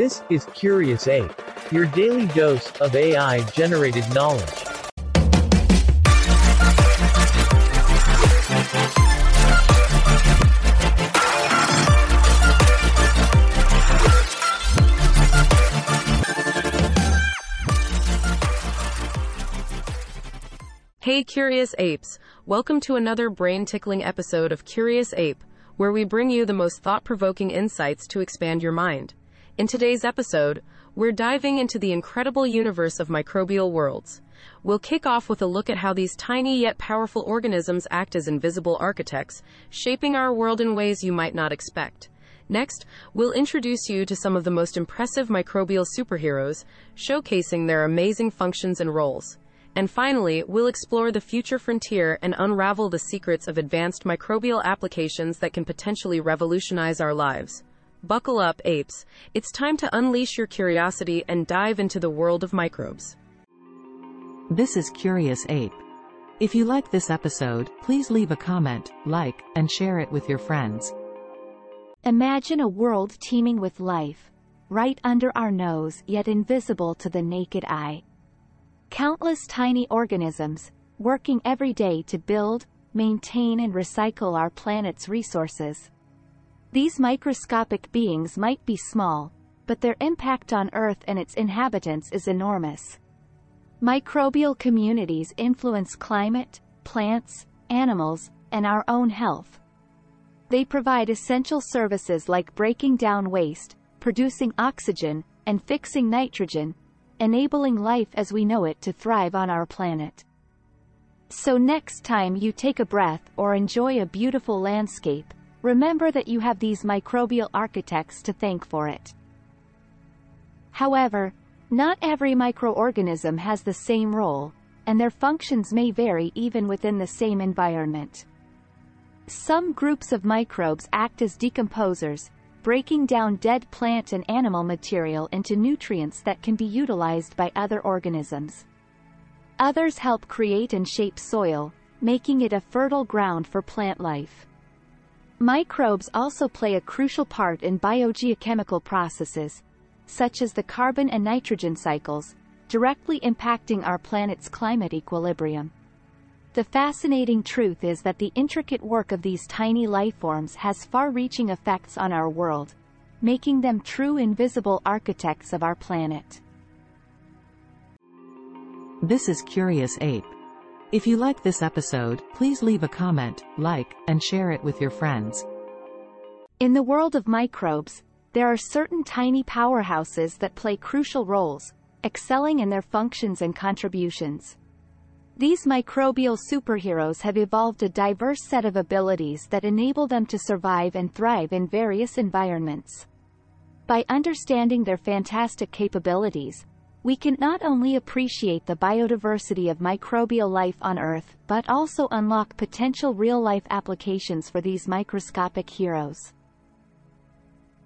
This is Curious Ape, your daily dose of AI generated knowledge. Hey Curious Apes, welcome to another brain-tickling episode of Curious Ape, where we bring you the most thought-provoking insights to expand your mind. In today's episode, we're diving into the incredible universe of microbial worlds. We'll kick off with a look at how these tiny yet powerful organisms act as invisible architects, shaping our world in ways you might not expect. Next, we'll introduce you to some of the most impressive microbial superheroes, showcasing their amazing functions and roles. And finally, we'll explore the future frontier and unravel the secrets of advanced microbial applications that can potentially revolutionize our lives. Buckle up, apes. It's time to unleash your curiosity and dive into the world of microbes. This is Curious Ape. If you like this episode, please leave a comment, like, and share it with your friends. Imagine a world teeming with life, right under our nose yet invisible to the naked eye. Countless tiny organisms, working every day to build, maintain and recycle our planet's resources. These microscopic beings might be small, but their impact on Earth and its inhabitants is enormous. Microbial communities influence climate, plants, animals, and our own health. They provide essential services like breaking down waste, producing oxygen, and fixing nitrogen, enabling life as we know it to thrive on our planet. So next time you take a breath or enjoy a beautiful landscape, remember that you have these microbial architects to thank for it. However, not every microorganism has the same role, and their functions may vary even within the same environment. Some groups of microbes act as decomposers, breaking down dead plant and animal material into nutrients that can be utilized by other organisms. Others help create and shape soil, making it a fertile ground for plant life. Microbes also play a crucial part in biogeochemical processes, such as the carbon and nitrogen cycles, directly impacting our planet's climate equilibrium. The fascinating truth is that the intricate work of these tiny lifeforms has far-reaching effects on our world, making them true invisible architects of our planet. This is Curious Ape. If you like this episode, please leave a comment, like, and share it with your friends. In the world of microbes, there are certain tiny powerhouses that play crucial roles, excelling in their functions and contributions. These microbial superheroes have evolved a diverse set of abilities that enable them to survive and thrive in various environments. By understanding their fantastic capabilities, we can not only appreciate the biodiversity of microbial life on Earth, but also unlock potential real-life applications for these microscopic heroes.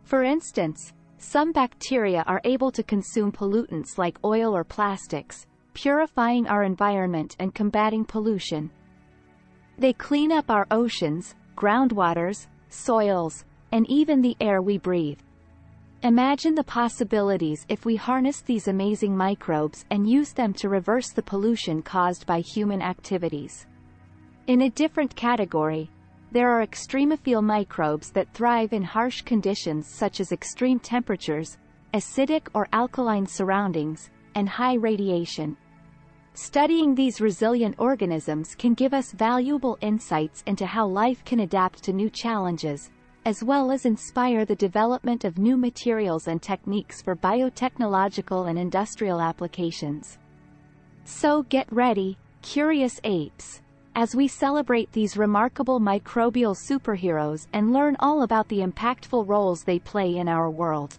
For instance, some bacteria are able to consume pollutants like oil or plastics, purifying our environment and combating pollution. They clean up our oceans, groundwaters, soils, and even the air we breathe. Imagine the possibilities if we harness these amazing microbes and use them to reverse the pollution caused by human activities. In a different category, there are extremophile microbes that thrive in harsh conditions such as extreme temperatures, acidic or alkaline surroundings, and high radiation. Studying these resilient organisms can give us valuable insights into how life can adapt to new challenges, as well as inspire the development of new materials and techniques for biotechnological and industrial applications. So get ready, curious apes, as we celebrate these remarkable microbial superheroes and learn all about the impactful roles they play in our world.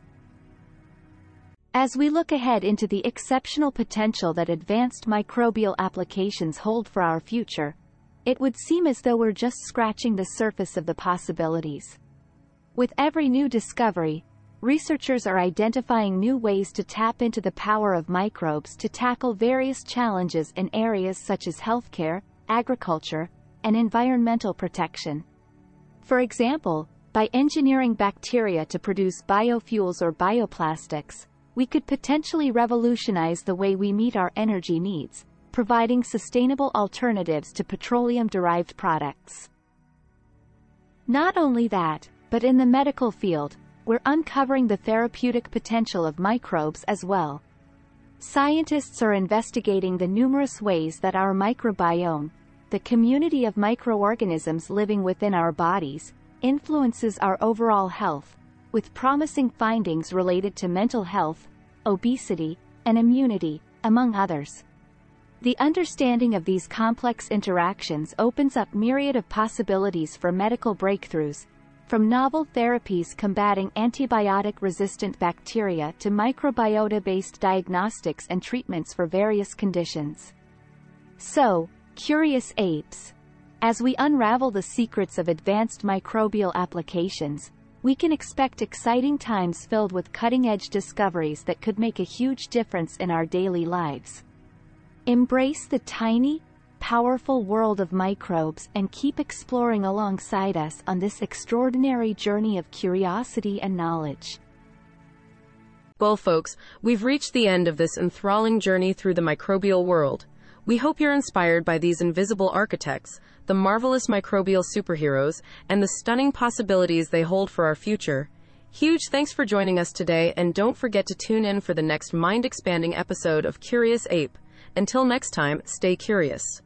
As we look ahead into the exceptional potential that advanced microbial applications hold for our future, it would seem as though we're just scratching the surface of the possibilities. With every new discovery, researchers are identifying new ways to tap into the power of microbes to tackle various challenges in areas such as healthcare, agriculture, and environmental protection. For example, By engineering bacteria to produce biofuels or bioplastics, we could potentially revolutionize the way we meet our energy needs, providing sustainable alternatives to petroleum-derived products. Not only that, but in the medical field, we're uncovering the therapeutic potential of microbes as well. Scientists are investigating the numerous ways that our microbiome, the community of microorganisms living within our bodies, influences our overall health, with promising findings related to mental health, obesity, and immunity, among others. The understanding of these complex interactions opens up myriad of possibilities for medical breakthroughs, from novel therapies combating antibiotic-resistant bacteria to microbiota-based diagnostics and treatments for various conditions. So, curious apes. As we unravel the secrets of advanced microbial applications, we can expect exciting times filled with cutting-edge discoveries that could make a huge difference in our daily lives. Embrace the tiny, powerful world of microbes and keep exploring alongside us on this extraordinary journey of curiosity and knowledge. Well, folks, we've reached the end of this enthralling journey through the microbial world. We hope you're inspired by these invisible architects, the marvelous microbial superheroes, and the stunning possibilities they hold for our future. Huge thanks for joining us today, and don't forget to tune in for the next mind expanding episode of Curious Ape. Until next time, stay curious.